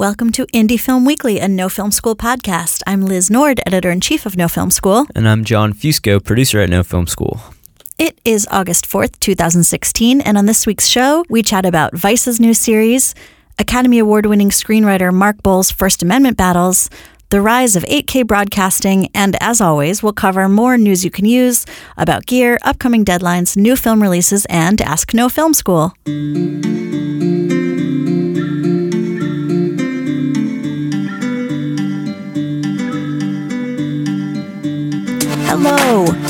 Welcome to Indie Film Weekly, a No Film School podcast. I'm Liz Nord, editor in chief of No Film School. And I'm Jon Fusco, producer at No Film School. It is August 4th, 2016, and on this week's show, we chat about Vice's new series, Academy Award winning screenwriter Mark Boal's First Amendment battles, the rise of 8K broadcasting, and as always, we'll cover more news you can use about gear, upcoming deadlines, new film releases, and Ask No Film School.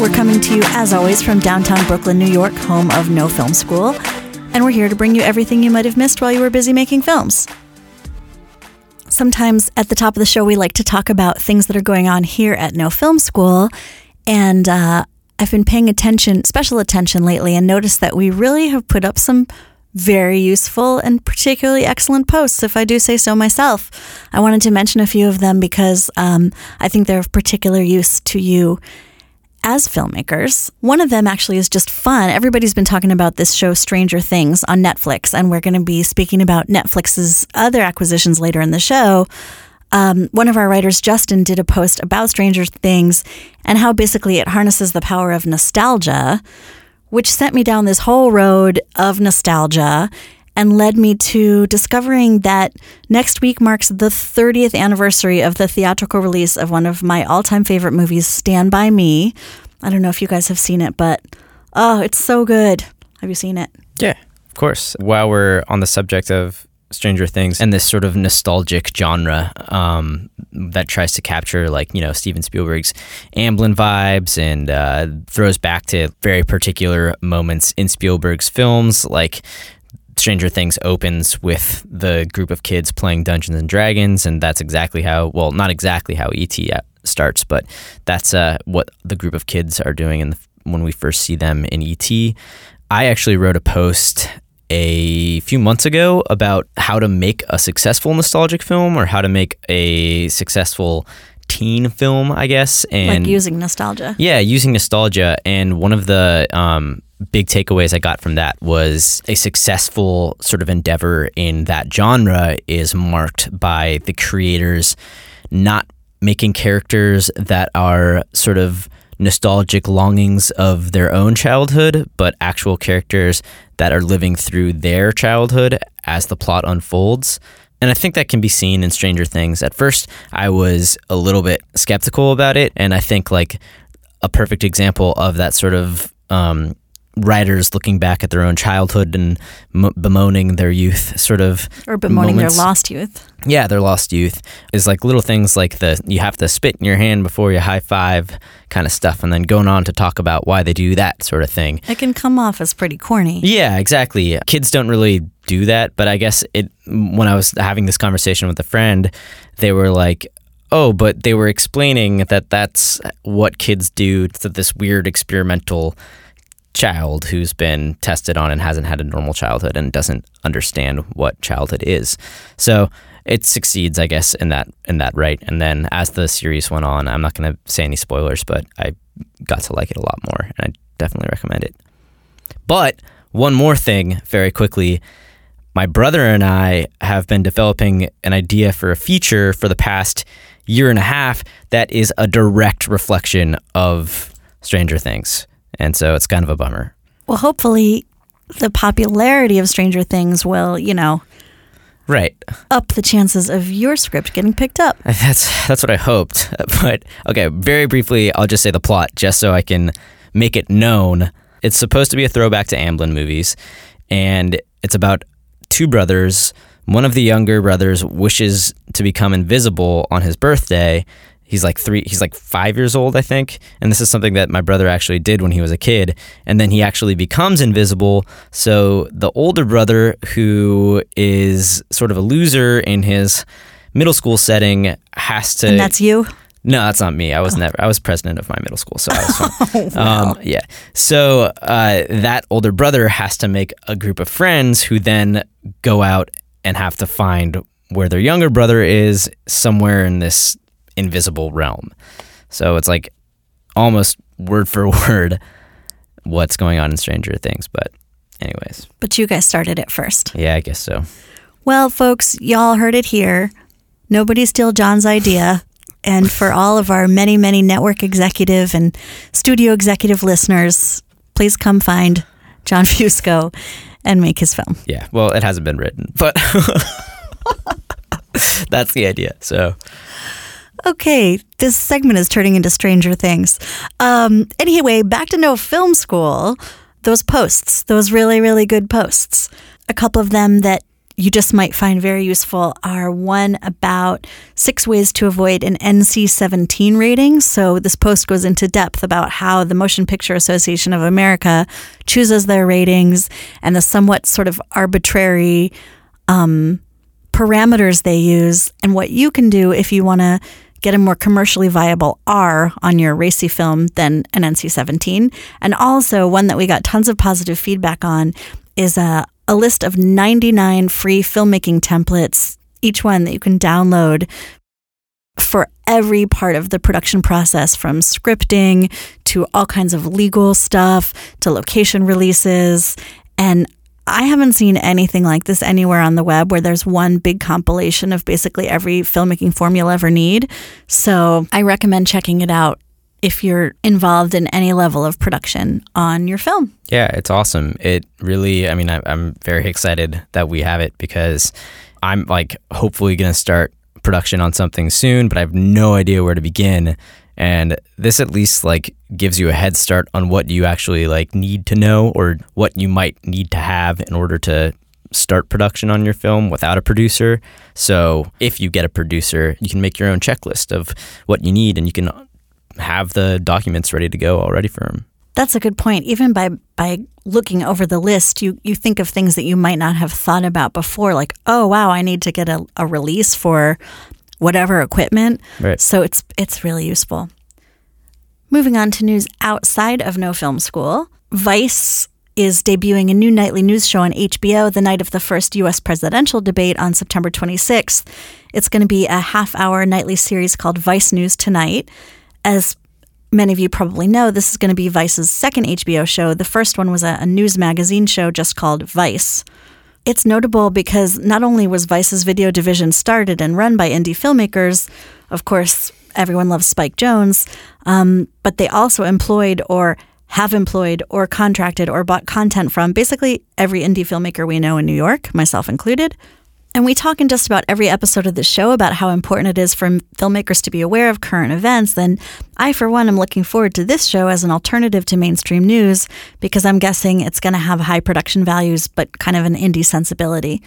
We're coming to you, as always, from downtown Brooklyn, New York, home of No Film School. And we're here to bring you everything you might have missed while you were busy making films. Sometimes at the top of the show, we like to talk about things that are going on here at No Film School. And uh, I've been paying attention, special attention lately, and noticed that we really have put up some very useful and particularly excellent posts, if I do say so myself. I wanted to mention a few of them because um, I think they're of particular use to you as filmmakers. One of them actually is just fun. Everybody's been talking about this show, Stranger Things, on Netflix, and we're going to be speaking about Netflix's other acquisitions later in the show. Um, one of our writers, Justin, did a post about Stranger Things and how basically it harnesses the power of nostalgia which sent me down this whole road of nostalgia and led me to discovering that next week marks the 30th anniversary of the theatrical release of one of my all time favorite movies, Stand By Me. I don't know if you guys have seen it, but oh, it's so good. Have you seen it? Yeah, of course. While we're on the subject of Stranger Things and this sort of nostalgic genre um, that tries to capture, like, you know, Steven Spielberg's Amblin vibes and uh, throws back to very particular moments in Spielberg's films, like Stranger Things opens with the group of kids playing Dungeons and Dragons, and that's exactly how, well, not exactly how E.T. starts, but that's uh, what the group of kids are doing in the, when we first see them in E.T. I actually wrote a post a few months ago about how to make a successful nostalgic film or how to make a successful teen film, I guess. And like using nostalgia. Yeah, using nostalgia. And one of the um, big takeaways I got from that was a successful sort of endeavor in that genre is marked by the creators not making characters that are sort of nostalgic longings of their own childhood, but actual characters that are living through their childhood as the plot unfolds. And I think that can be seen in Stranger Things. At first, I was a little bit skeptical about it. And I think, like, a perfect example of that sort of um, writers looking back at their own childhood and m- bemoaning their youth, sort of, or bemoaning moments. their lost youth. Yeah, their lost youth is like little things like the you have to spit in your hand before you high five kind of stuff, and then going on to talk about why they do that sort of thing. It can come off as pretty corny. Yeah, exactly. Kids don't really do that, but I guess it. When I was having this conversation with a friend, they were like, oh, but they were explaining that that's what kids do to this weird experimental child who's been tested on and hasn't had a normal childhood and doesn't understand what childhood is. So it succeeds, I guess, in that in that right. And then as the series went on, I'm not going to say any spoilers, but I got to like it a lot more, and I definitely recommend it. But one more thing, very quickly. My brother and I have been developing an idea for a feature for the past year and a half that is a direct reflection of Stranger Things. And so it's kind of a bummer. Well, hopefully the popularity of Stranger Things will, you know, right up the chances of your script getting picked up. That's that's what I hoped. But okay, very briefly, I'll just say the plot just so I can make it known. It's supposed to be a throwback to Amblin movies and it's about two brothers. One of the younger brothers wishes to become invisible on his birthday he's like three he's like five years old i think and this is something that my brother actually did when he was a kid and then he actually becomes invisible so the older brother who is sort of a loser in his middle school setting has to and that's you no, that's not me. I was oh. never. I was president of my middle school, so I was fine. oh, wow. um, yeah. So uh, that older brother has to make a group of friends who then go out and have to find where their younger brother is somewhere in this invisible realm. So it's like almost word for word what's going on in Stranger Things. But, anyways. But you guys started it first. Yeah, I guess so. Well, folks, y'all heard it here. nobody steal Jon's idea. And for all of our many, many network executive and studio executive listeners, please come find John Fusco and make his film. Yeah. Well, it hasn't been written, but that's the idea. So Okay, this segment is turning into Stranger Things. Um, anyway, back to No Film School. Those posts, those really, really good posts. A couple of them that you just might find very useful are one about six ways to avoid an NC 17 rating. So, this post goes into depth about how the Motion Picture Association of America chooses their ratings and the somewhat sort of arbitrary um, parameters they use, and what you can do if you want to get a more commercially viable R on your racy film than an NC 17. And also, one that we got tons of positive feedback on is a, a list of 99 free filmmaking templates, each one that you can download for every part of the production process from scripting to all kinds of legal stuff to location releases. And I haven't seen anything like this anywhere on the web where there's one big compilation of basically every filmmaking form you'll ever need. So I recommend checking it out if you're involved in any level of production on your film. Yeah, it's awesome. It really, I mean, I, I'm very excited that we have it because I'm like hopefully going to start production on something soon, but I have no idea where to begin and this at least like gives you a head start on what you actually like need to know or what you might need to have in order to start production on your film without a producer. So, if you get a producer, you can make your own checklist of what you need and you can have the documents ready to go already for them. That's a good point. Even by by looking over the list, you you think of things that you might not have thought about before like, "Oh, wow, I need to get a, a release for whatever equipment. Right. So it's it's really useful. Moving on to news outside of No Film School, Vice is debuting a new nightly news show on HBO the night of the first US presidential debate on September 26th. It's going to be a half hour nightly series called Vice News Tonight. As many of you probably know, this is going to be Vice's second HBO show. The first one was a, a news magazine show just called Vice. It's notable because not only was Vice's video division started and run by indie filmmakers, of course, everyone loves Spike Jonze, um, but they also employed or have employed or contracted or bought content from basically every indie filmmaker we know in New York, myself included. And we talk in just about every episode of the show about how important it is for filmmakers to be aware of current events. Then I, for one, am looking forward to this show as an alternative to mainstream news because I'm guessing it's going to have high production values, but kind of an indie sensibility.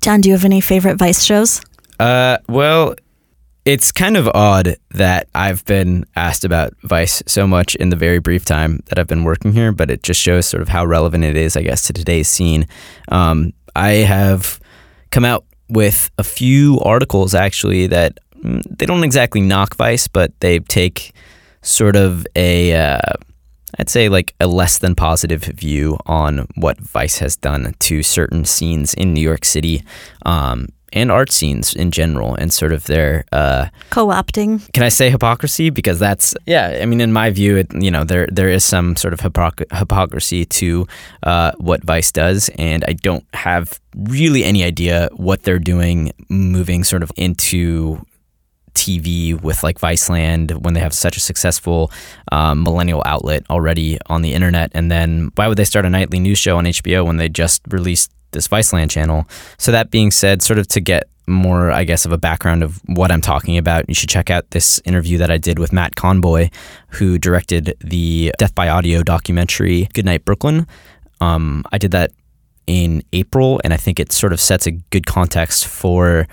Jon, do you have any favorite Vice shows? Uh, well, it's kind of odd that I've been asked about Vice so much in the very brief time that I've been working here, but it just shows sort of how relevant it is, I guess, to today's scene. Um, I have come out with a few articles actually that mm, they don't exactly knock Vice, but they take sort of a, uh, I'd say like a less than positive view on what Vice has done to certain scenes in New York City. Um, and art scenes in general and sort of their uh, co-opting. Can I say hypocrisy? Because that's yeah. I mean, in my view, it you know there there is some sort of hypocr- hypocrisy to uh, what Vice does, and I don't have really any idea what they're doing, moving sort of into TV with like Viceland when they have such a successful um, millennial outlet already on the internet. And then why would they start a nightly news show on HBO when they just released this Viceland channel. So that being said, sort of to get more, I guess, of a background of what I'm talking about, you should check out this interview that I did with Matt Conboy, who directed the Death by Audio documentary Goodnight Brooklyn. Um, I did that in April, and I think it sort of sets a good context for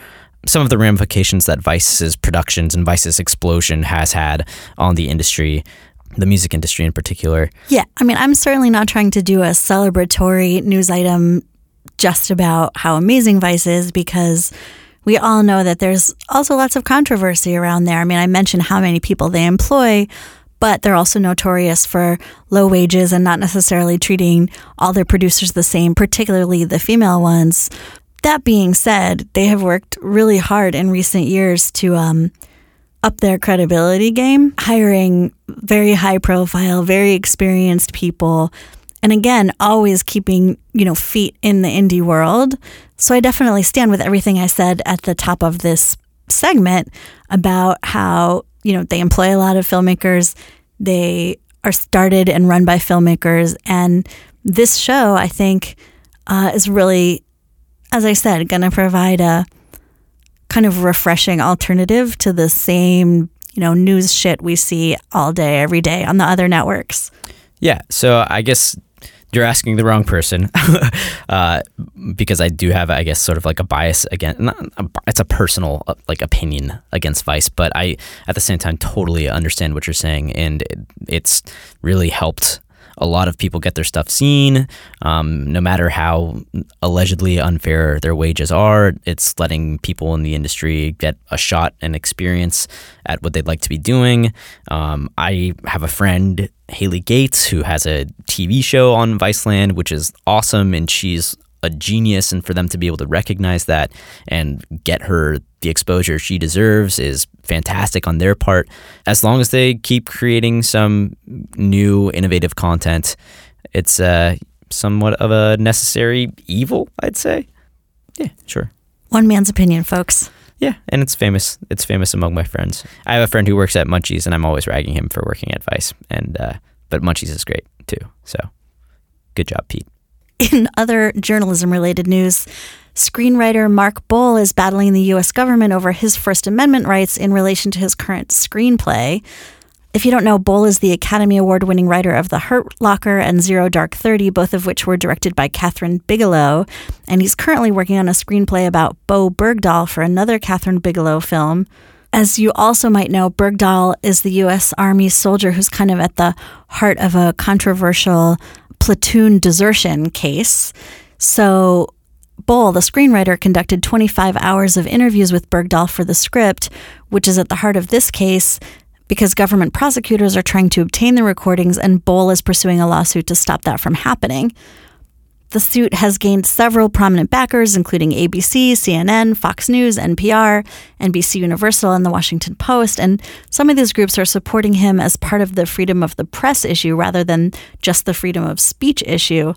some of the ramifications that Vice's productions and Vice's explosion has had on the industry the music industry in particular. Yeah, I mean, I'm certainly not trying to do a celebratory news item just about how amazing Vice is because we all know that there's also lots of controversy around there. I mean, I mentioned how many people they employ, but they're also notorious for low wages and not necessarily treating all their producers the same, particularly the female ones. That being said, they have worked really hard in recent years to um, up their credibility game, hiring very high profile, very experienced people and again, always keeping, you know, feet in the indie world. So I definitely stand with everything I said at the top of this segment about how, you know, they employ a lot of filmmakers. They are started and run by filmmakers. And this show, I think, uh, is really, as I said, going to provide a kind of refreshing alternative to the same, you know, news shit we see all day, every day on the other networks. Yeah. So I guess you're asking the wrong person uh, because I do have, I guess, sort of like a bias against, Not, it's a personal uh, like opinion against Vice, but I at the same time totally understand what you're saying, and it's really helped a lot of people get their stuff seen, um, no matter how allegedly unfair their wages are. It's letting people in the industry get a shot and experience at what they'd like to be doing. Um, I have a friend, Hailey Gates, who has a TV show on Viceland, which is awesome, and she's a genius and for them to be able to recognize that and get her the exposure she deserves is fantastic on their part. As long as they keep creating some new innovative content it's uh, somewhat of a necessary evil i'd say. Yeah sure. One man's opinion folks. Yeah and it's famous it's famous among my friends. I have a friend who works at munchies and i'm always ragging him for working at vice and uh, but munchies is great too. So good job pete in other journalism related news, screenwriter Mark Boal is battling the U.S. government over his First Amendment rights in relation to his current screenplay. If you don't know, Boal is the Academy Award winning writer of The Hurt Locker and Zero Dark Thirty, both of which were directed by Kathryn Bigelow. And he's currently working on a screenplay about Bowe Bergdahl for another Kathryn Bigelow film. As you also might know, Bergdahl is the U.S. Army soldier who's kind of at the heart of a controversial platoon desertion case. So Boal, the screenwriter, conducted 25 hours of interviews with Bergdahl for the script, which is at the heart of this case because government prosecutors are trying to obtain the recordings and Boal is pursuing a lawsuit to stop that from happening. The suit has gained several prominent backers, including ABC, CNN, Fox News, NPR, NBC Universal, and the Washington Post. And some of these groups are supporting him as part of the freedom of the press issue rather than just the freedom of speech issue.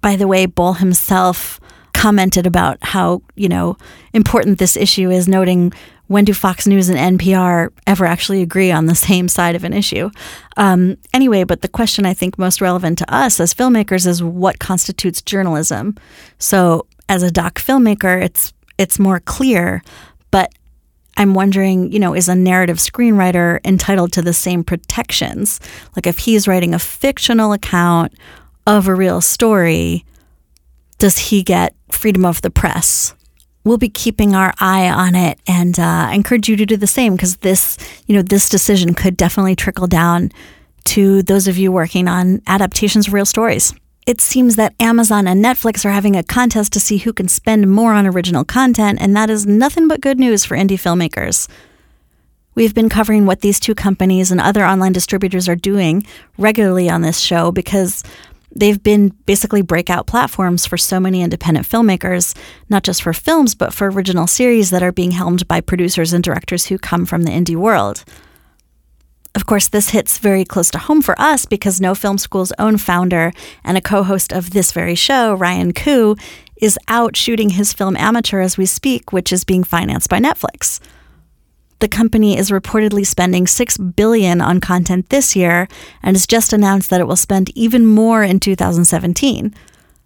By the way, Boal himself commented about how, you know, important this issue is, noting when do Fox News and NPR ever actually agree on the same side of an issue? Um, anyway, but the question I think most relevant to us as filmmakers is what constitutes journalism. So, as a doc filmmaker, it's it's more clear, but I'm wondering, you know, is a narrative screenwriter entitled to the same protections? Like if he's writing a fictional account of a real story, does he get freedom of the press? We'll be keeping our eye on it and uh, encourage you to do the same because this, you know, this decision could definitely trickle down to those of you working on adaptations of real stories. It seems that Amazon and Netflix are having a contest to see who can spend more on original content, and that is nothing but good news for indie filmmakers. We've been covering what these two companies and other online distributors are doing regularly on this show because they've been basically breakout platforms for so many independent filmmakers, not just for films, but for original series that are being helmed by producers and directors who come from the indie world. Of course, this hits very close to home for us because No Film School's own founder and a co host of this very show, Ryan Koo, is out shooting his film Amateur as we speak, which is being financed by Netflix. The company is reportedly spending 6 billion on content this year and has just announced that it will spend even more in 2017.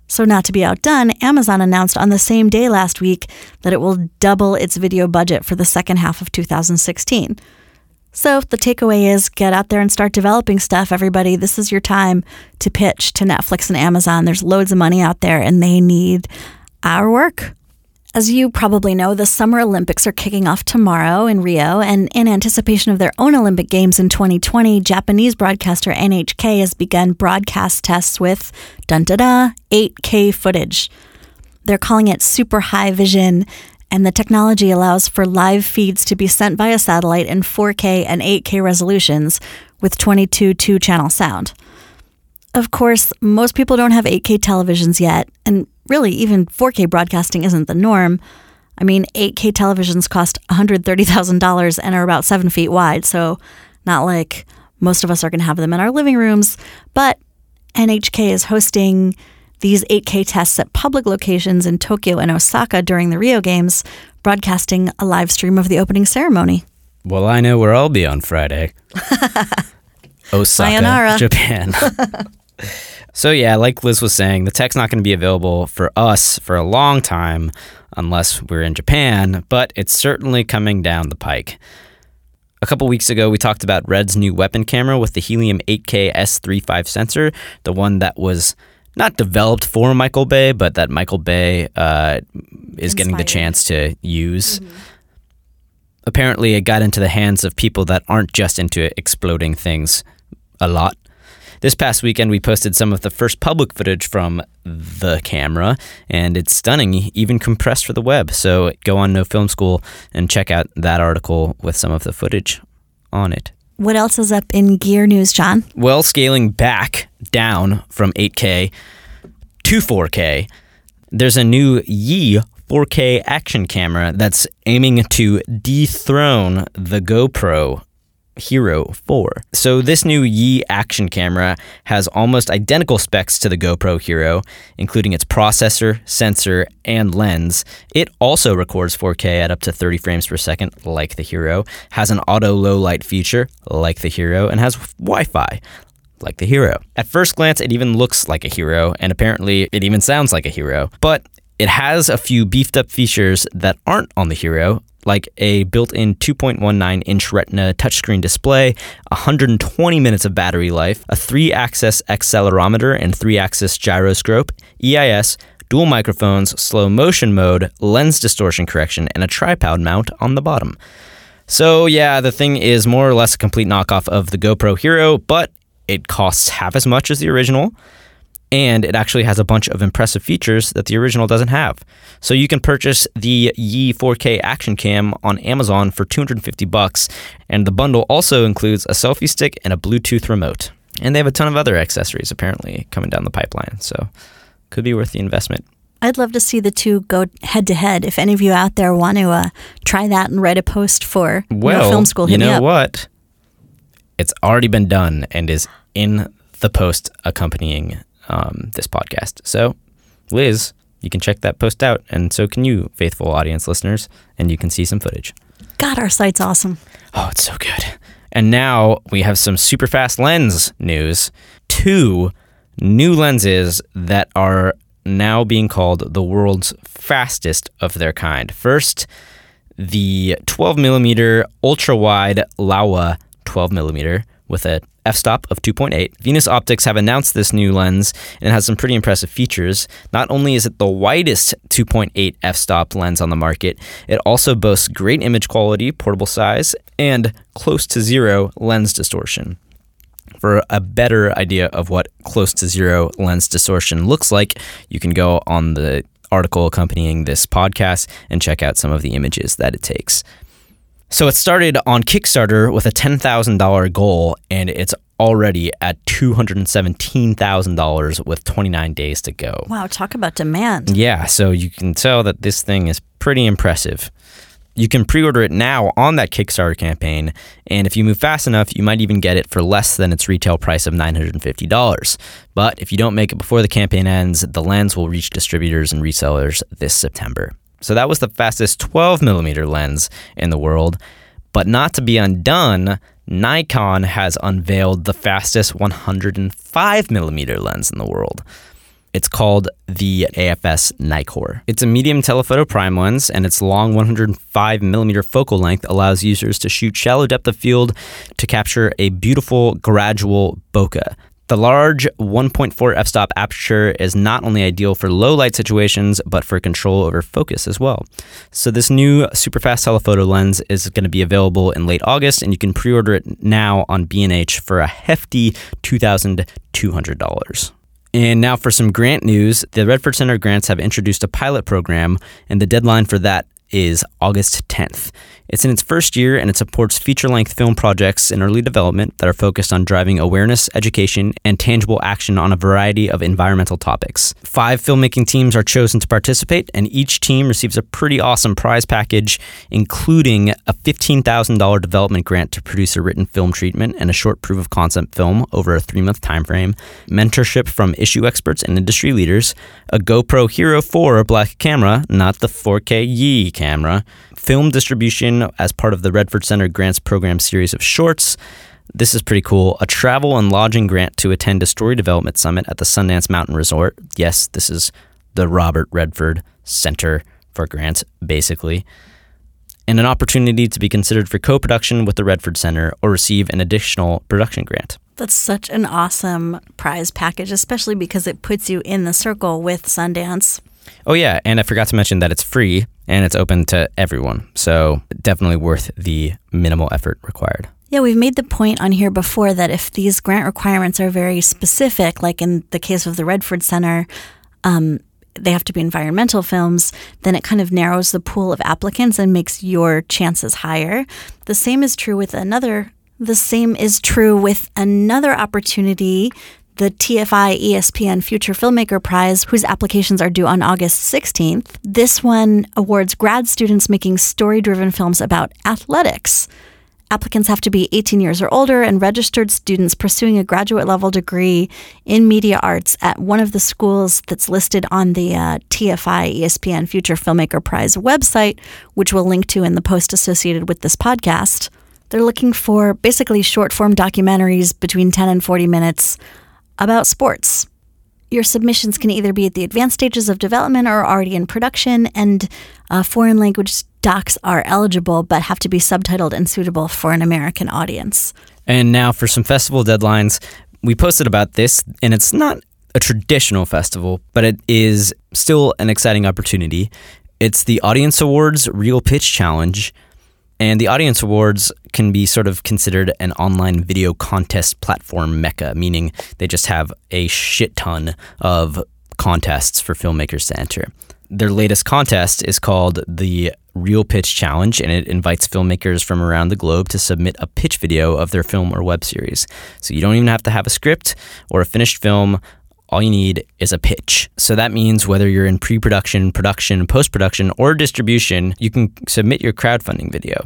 So not to be outdone, Amazon announced on the same day last week that it will double its video budget for the second half of 2016. So the takeaway is get out there and start developing stuff, everybody. This is your time to pitch to Netflix and Amazon. There's loads of money out there and they need our work. As you probably know, the Summer Olympics are kicking off tomorrow in Rio, and in anticipation of their own Olympic Games in 2020, Japanese broadcaster NHK has begun broadcast tests with dun da da 8K footage. They're calling it super high vision, and the technology allows for live feeds to be sent via satellite in 4K and 8K resolutions with 22 two channel sound. Of course, most people don't have 8K televisions yet, and really, even 4K broadcasting isn't the norm. I mean, 8K televisions cost $130,000 and are about seven feet wide, so not like most of us are going to have them in our living rooms. But NHK is hosting these 8K tests at public locations in Tokyo and Osaka during the Rio Games, broadcasting a live stream of the opening ceremony. Well, I know where I'll be on Friday. Osaka, Sayonara. Japan. so yeah, like Liz was saying, the tech's not going to be available for us for a long time unless we're in Japan, but it's certainly coming down the pike. A couple weeks ago, we talked about Red's new weapon camera with the Helium 8K S35 sensor, the one that was not developed for Michael Bay, but that Michael Bay uh, is getting the chance to use. Apparently, it got into the hands of people that aren't just into exploding things a lot. This past weekend, we posted some of the first public footage from the camera, and it's stunning, even compressed for the web. So go on No Film School and check out that article with some of the footage on it. What else is up in gear news, Jon? Well, scaling back down from 8K to 4K, there's a new Yi 4K action camera that's aiming to dethrone the GoPro Hero 4. So, this new Yi action camera has almost identical specs to the GoPro Hero, including its processor, sensor, and lens. It also records 4K at up to 30 frames per second, like the Hero, has an auto low light feature, like the Hero, and has Wi Fi. Like the hero. At first glance, it even looks like a hero, and apparently it even sounds like a hero. But it has a few beefed up features that aren't on the hero, like a built in 2.19 inch Retina touchscreen display, 120 minutes of battery life, a 3 axis accelerometer and 3 axis gyroscope, EIS, dual microphones, slow motion mode, lens distortion correction, and a tripod mount on the bottom. So, yeah, the thing is more or less a complete knockoff of the GoPro Hero, but it costs half as much as the original and it actually has a bunch of impressive features that the original doesn't have. So you can purchase the Yi 4K Action Cam on Amazon for 250 bucks, and the bundle also includes a selfie stick and a Bluetooth remote. And they have a ton of other accessories apparently coming down the pipeline, so could be worth the investment. I'd love to see the two go head to head. If any of you out there want to uh, try that and write a post for Well, Film School, you know what? It's already been done and is in the post accompanying um, this podcast. So, Liz, you can check that post out, and so can you, faithful audience listeners, and you can see some footage. God, our site's awesome. Oh, it's so good. And now we have some super fast lens news. Two new lenses that are now being called the world's fastest of their kind. First, the 12 millimeter ultra wide Laowa 12 millimeter with a f-stop of 2.8. Venus Optics have announced this new lens and it has some pretty impressive features. Not only is it the widest 2.8 f-stop lens on the market, it also boasts great image quality, portable size, and close to zero lens distortion. For a better idea of what close to zero lens distortion looks like, you can go on the article accompanying this podcast and check out some of the images that it takes. So it started on Kickstarter with a $10,000 goal, and it's already at $217,000 with 29 days to go. Wow, talk about demand. Yeah, so you can tell that this thing is pretty impressive. You can pre order it now on that Kickstarter campaign, and if you move fast enough, you might even get it for less than its retail price of $950. But if you don't make it before the campaign ends, the lens will reach distributors and resellers this September. So that was the fastest 12 millimeter lens in the world. But not to be undone, Nikon has unveiled the fastest 105 millimeter lens in the world. It's called the AFS Nikkor. It's a medium telephoto prime lens, and its long 105 millimeter focal length allows users to shoot shallow depth of field to capture a beautiful gradual bokeh. The large 1.4 f-stop aperture is not only ideal for low light situations, but for control over focus as well. So this new super fast telephoto lens is going to be available in late August, and you can pre-order it now on B&H for a hefty $2,200. And now for some grant news. The Redford Center grants have introduced a pilot program, and the deadline for that is August 10th. It's in its first year and it supports feature length film projects in early development that are focused on driving awareness, education, and tangible action on a variety of environmental topics. Five filmmaking teams are chosen to participate, and each team receives a pretty awesome prize package, including a $15,000 development grant to produce a written film treatment and a short proof of concept film over a three month timeframe, mentorship from issue experts and industry leaders, a GoPro Hero 4 black camera, not the 4K Yi camera film distribution as part of the Redford Center Grants Program series of shorts. This is pretty cool. A travel and lodging grant to attend a story development summit at the Sundance Mountain Resort. Yes, this is the Robert Redford Center for Grants, basically. And an opportunity to be considered for co production with the Redford Center or receive an additional production grant. That's such an awesome prize package, especially because it puts you in the circle with Sundance. Oh, yeah. And I forgot to mention that it's free and it's open to everyone. So definitely worth the minimal effort required. Yeah, we've made the point on here before that if these grant requirements are very specific, like in the case of the Redford Center, um, they have to be environmental films, then it kind of narrows the pool of applicants and makes your chances higher. The same is true with another. The same is true with another opportunity the TFI ESPN Future Filmmaker Prize, whose applications are due on August 16th. This one awards grad students making story driven films about athletics. Applicants have to be 18 years or older and registered students pursuing a graduate level degree in media arts at one of the schools that's listed on the uh, TFI ESPN Future Filmmaker Prize website, which we'll link to in the post associated with this podcast. They're looking for basically short form documentaries between 10 and 40 minutes about sports. Your submissions can either be at the advanced stages of development or already in production, and uh, foreign language docs are eligible but have to be subtitled and suitable for an American audience. And now for some festival deadlines. We posted about this, and it's not a traditional festival, but it is still an exciting opportunity. It's the Audience Awards Real Pitch Challenge. And the Audience Awards can be sort of considered an online video contest platform mecca, meaning they just have a shit ton of contests for filmmakers to enter. Their latest contest is called the Real Pitch Challenge, and it invites filmmakers from around the globe to submit a pitch video of their film or web series. So you don't even have to have a script or a finished film all you need is a pitch. So that means whether you're in pre production, production, post production, or distribution, you can submit your crowdfunding video.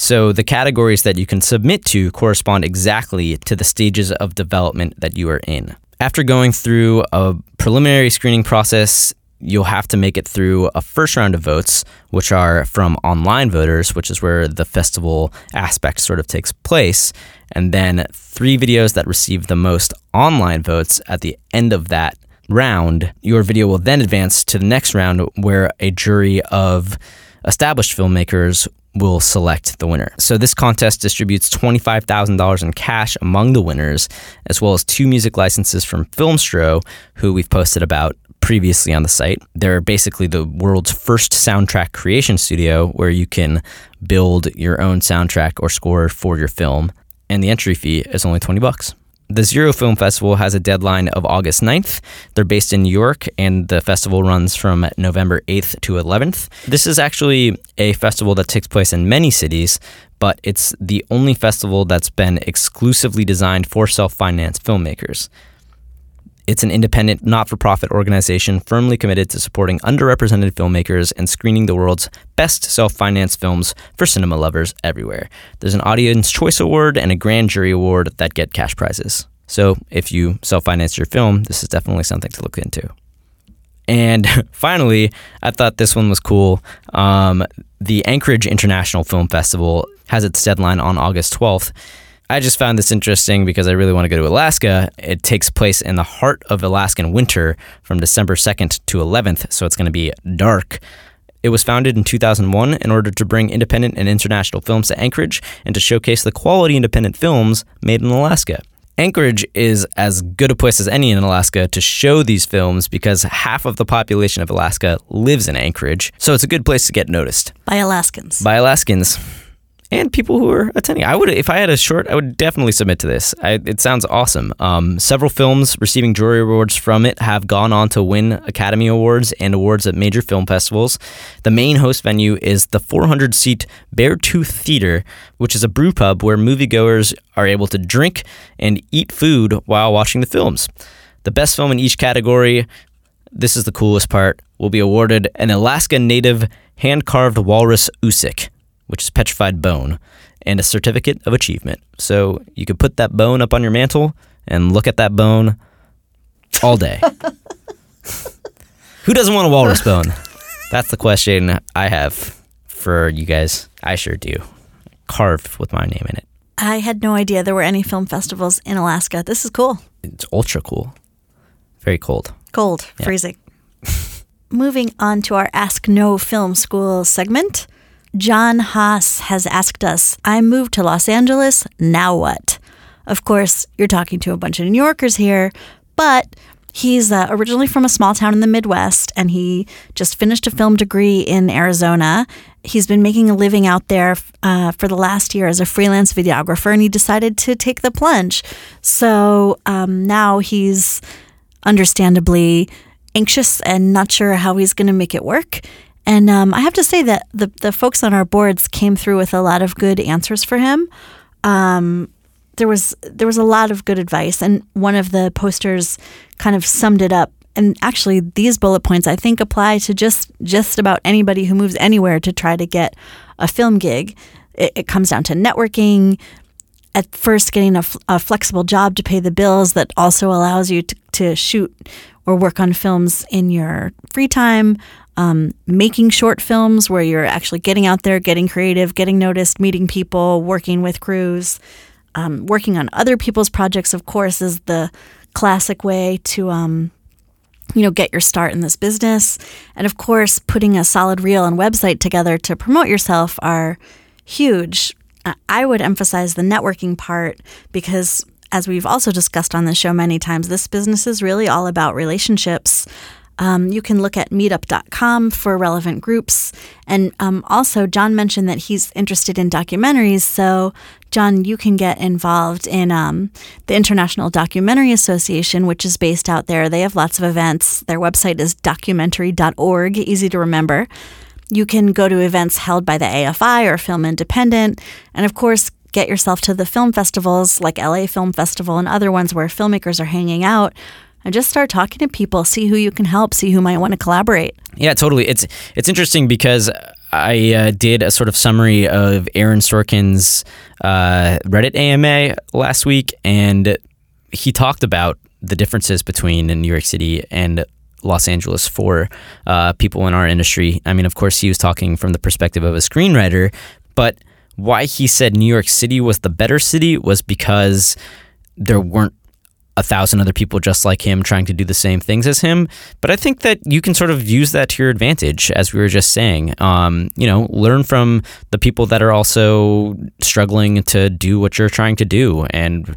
So the categories that you can submit to correspond exactly to the stages of development that you are in. After going through a preliminary screening process, you'll have to make it through a first round of votes, which are from online voters, which is where the festival aspect sort of takes place. And then three videos that receive the most online votes at the end of that round. Your video will then advance to the next round where a jury of established filmmakers will select the winner. So this contest distributes $25,000 in cash among the winners, as well as two music licenses from Filmstro, who we've posted about previously on the site. They're basically the world's first soundtrack creation studio where you can build your own soundtrack or score for your film, and the entry fee is only 20 bucks. The Zero Film Festival has a deadline of August 9th. They're based in New York, and the festival runs from November 8th to 11th. This is actually a festival that takes place in many cities, but it's the only festival that's been exclusively designed for self financed filmmakers. It's an independent, not for profit organization firmly committed to supporting underrepresented filmmakers and screening the world's best self financed films for cinema lovers everywhere. There's an Audience Choice Award and a Grand Jury Award that get cash prizes. So if you self finance your film, this is definitely something to look into. And finally, I thought this one was cool. Um, the Anchorage International Film Festival has its deadline on August 12th. I just found this interesting because I really want to go to Alaska. It takes place in the heart of Alaskan winter from December 2nd to 11th, so it's going to be dark. It was founded in 2001 in order to bring independent and international films to Anchorage and to showcase the quality independent films made in Alaska. Anchorage is as good a place as any in Alaska to show these films because half of the population of Alaska lives in Anchorage, so it's a good place to get noticed. By Alaskans. By Alaskans and people who are attending. I would, if I had a short, I would definitely submit to this. I, it sounds awesome. Um, several films receiving jury awards from it have gone on to win Academy Awards and awards at major film festivals. The main host venue is the 400 seat Beartooth Theater, which is a brew pub where moviegoers are able to drink and eat food while watching the films. The best film in each category, this is the coolest part, will be awarded an Alaska native hand carved walrus oosik which is petrified bone, and a certificate of achievement. So you could put that bone up on your mantle and look at that bone all day. Who doesn't want a walrus bone? That's the question I have. for you guys. I sure do. Carved with my name in it. I had no idea there were any film festivals in Alaska. This is cool. It's ultra cool. Very cold. Cold, Yeah. freezing. Moving on to our Ask No Film School segment. John Haas has asked us, I moved to Los Angeles, now what? Of course, you're talking to a bunch of New Yorkers here, but he's uh, originally from a small town in the Midwest and he just finished a film degree in Arizona. He's been making a living out there uh, for the last year as a freelance videographer and he decided to take the plunge. So um, now he's understandably anxious and not sure how he's going to make it work. And um, I have to say that the the folks on our boards came through with a lot of good answers for him. Um, there was there was a lot of good advice, and one of the posters kind of summed it up. And actually, these bullet points I think apply to just just about anybody who moves anywhere to try to get a film gig. It, it comes down to networking, at first getting a, a flexible job to pay the bills that also allows you to, to shoot or work on films in your free time, um, making short films where you're actually getting out there, getting creative, getting noticed, meeting people, working with crews, um, working on other people's projects, of course, is the classic way to. Um, you know, get your start in this business. And of course, putting a solid reel and website together to promote yourself are huge. I would emphasize the networking part because, as we've also discussed on the show many times, this business is really all about relationships. Um, you can look at meetup.com for relevant groups. And um, also, John mentioned that he's interested in documentaries. So, John, you can get involved in um, the International Documentary Association, which is based out there. They have lots of events. Their website is documentary.org, easy to remember. You can go to events held by the AFI or Film Independent. And of course, get yourself to the film festivals like LA Film Festival and other ones where filmmakers are hanging out. And just start talking to people, see who you can help, see who might want to collaborate. Yeah, totally. It's it's interesting because I uh, did a sort of summary of Aaron Sorkin's uh, Reddit AMA last week, and he talked about the differences between New York City and Los Angeles for uh, people in our industry. I mean, of course, he was talking from the perspective of a screenwriter, but why he said New York City was the better city was because there weren't a thousand other people just like him trying to do the same things as him. But I think that you can sort of use that to your advantage, as we were just saying. Um, you know, learn from the people that are also struggling to do what you're trying to do and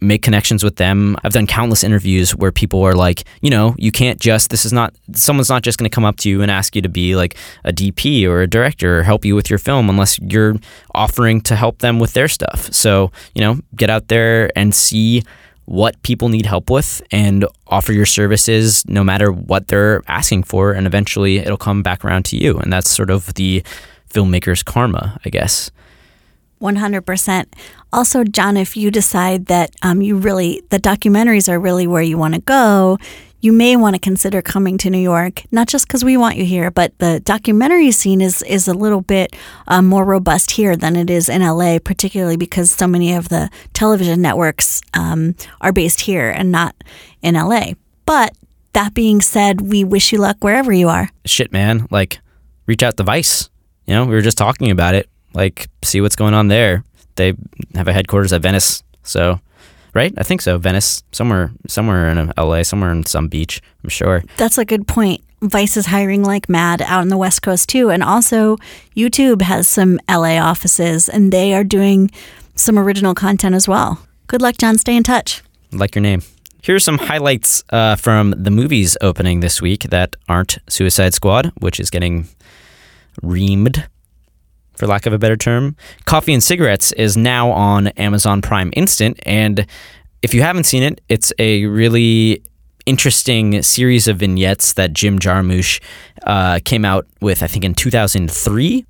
make connections with them. I've done countless interviews where people are like, you know, you can't just, this is not, someone's not just going to come up to you and ask you to be like a DP or a director or help you with your film unless you're offering to help them with their stuff. So, you know, get out there and see what people need help with and offer your services no matter what they're asking for. And eventually it'll come back around to you. And that's sort of the filmmaker's karma, I guess. 100%. Also, John, if you decide that um, you really, the documentaries are really where you want to go, you may want to consider coming to New York, not just because we want you here, but the documentary scene is, is a little bit um, more robust here than it is in LA, particularly because so many of the television networks um, are based here and not in LA. But that being said, we wish you luck wherever you are. Shit, man. Like, reach out to Vice. You know, we were just talking about it. Like, see what's going on there. They have a headquarters at Venice. So, right? I think so. Venice, somewhere, somewhere in LA, somewhere in some beach. I'm sure. That's a good point. Vice is hiring like mad out in the West Coast too. And also, YouTube has some LA offices and they are doing some original content as well. Good luck, John. Stay in touch. Like your name. Here's some highlights uh, from the movies opening this week that aren't Suicide Squad, which is getting reamed, for lack of a better term. Coffee and Cigarettes is now on Amazon Prime Instant. And if you haven't seen it, it's a really interesting series of vignettes that Jim Jarmusch uh, came out with, I think, in 2003.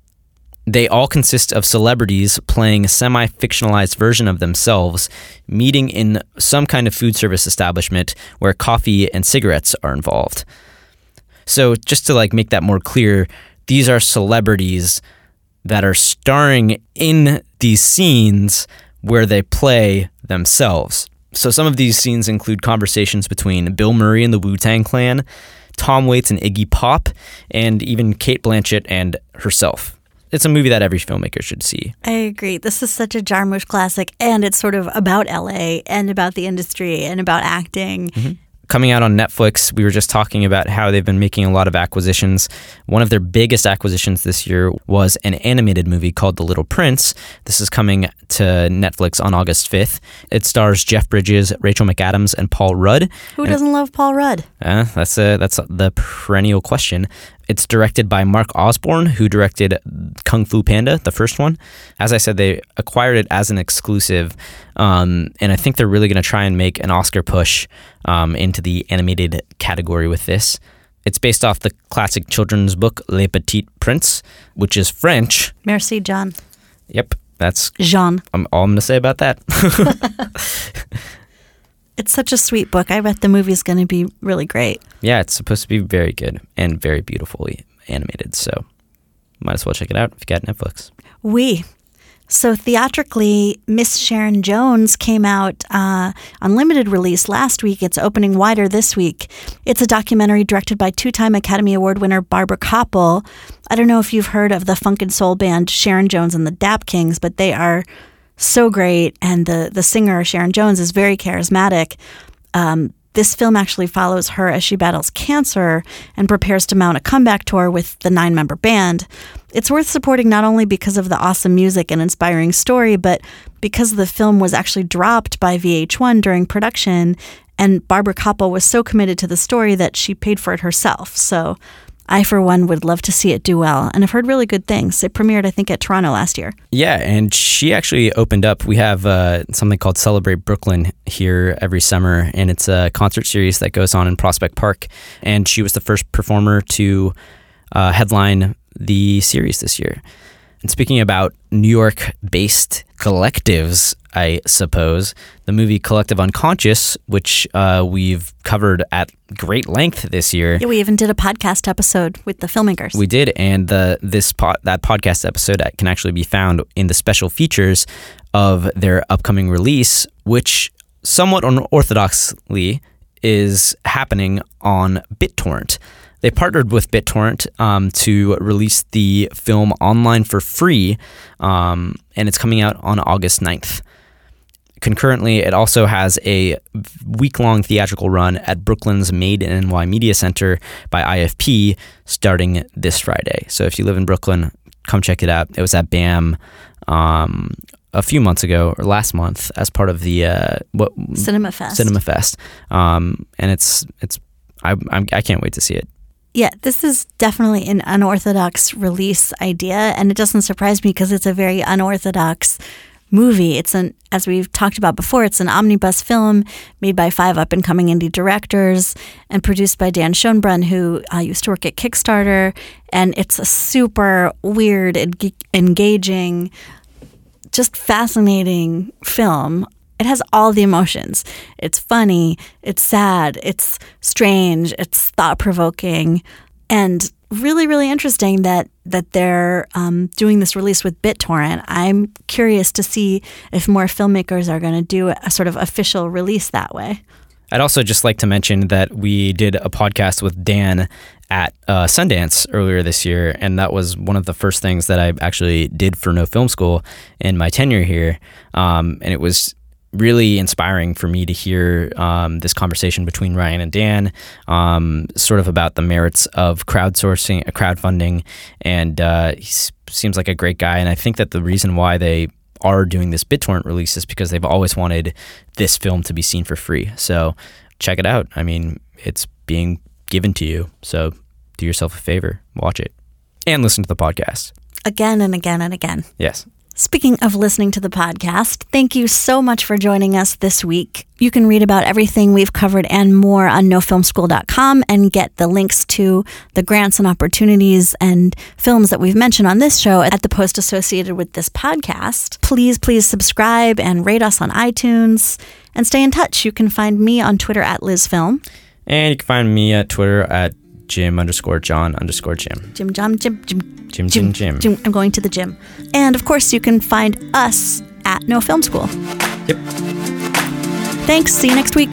They all consist of celebrities playing a semi fictionalized version of themselves, meeting in some kind of food service establishment where coffee and cigarettes are involved. So, just to like make that more clear, these are celebrities that are starring in these scenes where they play themselves. So, some of these scenes include conversations between Bill Murray and the Wu Tang Clan, Tom Waits and Iggy Pop, and even Cate Blanchett and herself. it's a movie that every filmmaker should see. I agree. This is such a Jarmusch classic, and it's sort of about LA and about the industry and about acting. Mm-hmm coming out on Netflix. We were just talking about how they've been making a lot of acquisitions. One of their biggest acquisitions this year was an animated movie called The Little Prince. This is coming to Netflix on August 5th. It stars Jeff Bridges, Rachel McAdams, and Paul Rudd. Who doesn't love Paul Rudd? Uh, that's a, that's a, the perennial question. It's directed by Mark Osborne, who directed Kung Fu Panda, the first one. As I said, they acquired it as an exclusive, um, and I think they're really going to try and make an Oscar push um, into the animated category with this. It's based off the classic children's book Le Petit Prince, which is French. Merci, Jon. Yep, that's Jean. I'm, all I'm going to say about that. It's such a sweet book. I bet the movie's going to be really great. Yeah, it's supposed to be very good and very beautifully animated. So might as well check it out if you got Netflix. We. So theatrically, Miss Sharon Jones came out uh, on limited release last week. It's opening wider this week. It's a documentary directed by two-time Academy Award winner Barbara Kopple. I don't know if you've heard of the funk and soul band Sharon Jones and the Dap Kings, but they are so great, and the the singer Sharon Jones is very charismatic. Um, this film actually follows her as she battles cancer and prepares to mount a comeback tour with the nine member band. It's worth supporting not only because of the awesome music and inspiring story, but because the film was actually dropped by VH1 during production. And Barbara Kopple was so committed to the story that she paid for it herself. So I, for one, would love to see it do well. And I've heard really good things. It premiered, I think, at Toronto last year. Yeah, and she actually opened up. We have uh, something called Celebrate Brooklyn here every summer, and it's a concert series that goes on in Prospect Park. And she was the first performer to uh, headline the series this year. And speaking about New York based collectives, I suppose, the movie Collective Unconscious, which uh, we've covered at great length this year. Yeah, we even did a podcast episode with the filmmakers. We did, and the this pod, that podcast episode can actually be found in the special features of their upcoming release, which somewhat unorthodoxly is happening on BitTorrent. They partnered with BitTorrent um, to release the film online for free, um, and it's coming out on August 9th. Concurrently, it also has a week long theatrical run at Brooklyn's Made in NY Media Center by IFP starting this Friday. So if you live in Brooklyn, come check it out. It was at BAM um, a few months ago or last month as part of the uh, what Cinema Fest. Cinema Fest, um, and it's it's I I'm, I can not wait to see it. Yeah, this is definitely an unorthodox release idea, and it doesn't surprise me because it's a very unorthodox movie. It's an, as we've talked about before, it's an omnibus film made by five up and coming indie directors and produced by Dan Schoenbrun, who uh, used to work at Kickstarter. And it's a super weird, engaging, just fascinating film it has all the emotions. It's funny, it's sad, it's strange, it's thought provoking, and really, really interesting that that they're um, doing this release with BitTorrent. I'm curious to see if more filmmakers are going to do a sort of official release that way. I'd also just like to mention that we did a podcast with Dan at uh, Sundance earlier this year, and that was one of the first things that I actually did for No Film School in my tenure here. Um, and it was really inspiring for me to hear um, this conversation between Ryan and Dan, um, sort of about the merits of crowdsourcing, uh, crowdfunding, and uh, he seems like a great guy. And I think that the reason why they are doing this BitTorrent release is because they've always wanted this film to be seen for free. So check it out. I mean, it's being given to you. So do yourself a favor, watch it, and listen to the podcast again and again and again. Yes. Speaking of listening to the podcast, thank you so much for joining us this week. You can read about everything we've covered and more on nofilmschool.com and get the links to the grants and opportunities and films that we've mentioned on this show at the post associated with this podcast. Please, please subscribe and rate us on iTunes and stay in touch. You can find me on Twitter at LizFilm. And you can find me at Twitter at Jim underscore John underscore Jim. Jim John Jim Jim Jim Jim Jim. Jim. I'm going to the gym. And of course, you can find us at No Film School. Yep. Thanks. See you next week.